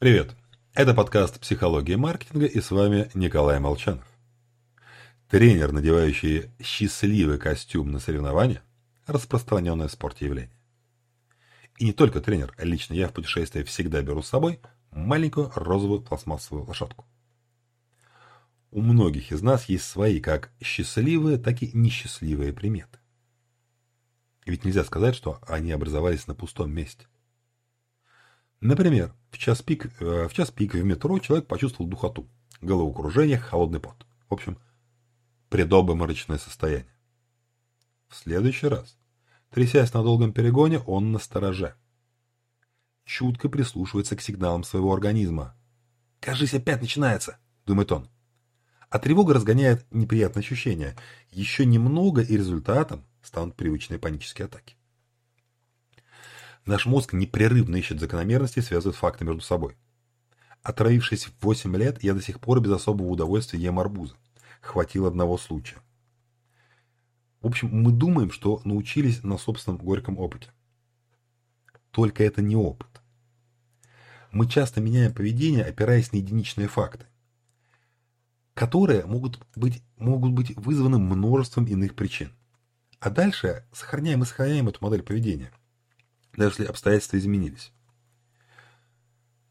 Привет! Это подкаст «Психология маркетинга» и с вами Николай Молчанов. Тренер, надевающий счастливый костюм на соревнования – распространенное в спорте явление. И не только тренер, лично я в путешествии всегда беру с собой маленькую розовую пластмассовую лошадку. У многих из нас есть свои как счастливые, так и несчастливые приметы. И ведь нельзя сказать, что они образовались на пустом месте. Например, в час пик э, в, час пик в метро человек почувствовал духоту, головокружение, холодный пот. В общем, предобморочное состояние. В следующий раз, трясясь на долгом перегоне, он на стороже. Чутко прислушивается к сигналам своего организма. «Кажись, опять начинается!» – думает он. А тревога разгоняет неприятные ощущения. Еще немного и результатом станут привычные панические атаки. Наш мозг непрерывно ищет закономерности и связывает факты между собой. Отравившись в 8 лет, я до сих пор без особого удовольствия ем арбузы. Хватило одного случая. В общем, мы думаем, что научились на собственном горьком опыте. Только это не опыт. Мы часто меняем поведение, опираясь на единичные факты, которые могут быть, могут быть вызваны множеством иных причин. А дальше сохраняем и сохраняем эту модель поведения даже если обстоятельства изменились.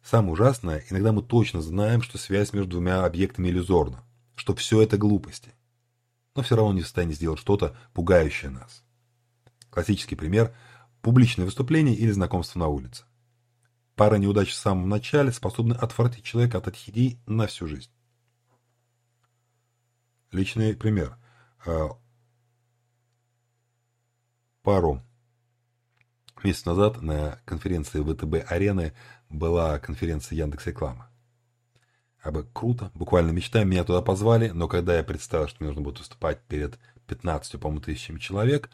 Самое ужасное, иногда мы точно знаем, что связь между двумя объектами иллюзорна, что все это глупости, но все равно не в состоянии сделать что-то, пугающее нас. Классический пример – публичное выступление или знакомство на улице. Пара неудач в самом начале способны отвратить человека от этих на всю жизнь. Личный пример. А, пару Месяц назад на конференции ВТБ-арены была конференция Яндекс Реклама. А бы круто, буквально мечта, меня туда позвали, но когда я представил, что мне нужно будет выступать перед 15, по-моему, тысячами человек,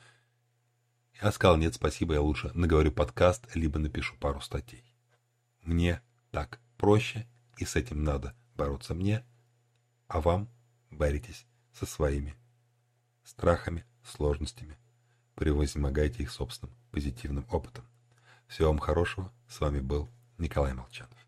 я сказал, нет, спасибо, я лучше наговорю подкаст, либо напишу пару статей. Мне так проще, и с этим надо бороться мне, а вам боритесь со своими страхами, сложностями, превозмогайте их собственным позитивным опытом. Всего вам хорошего. С вами был Николай Молчанов.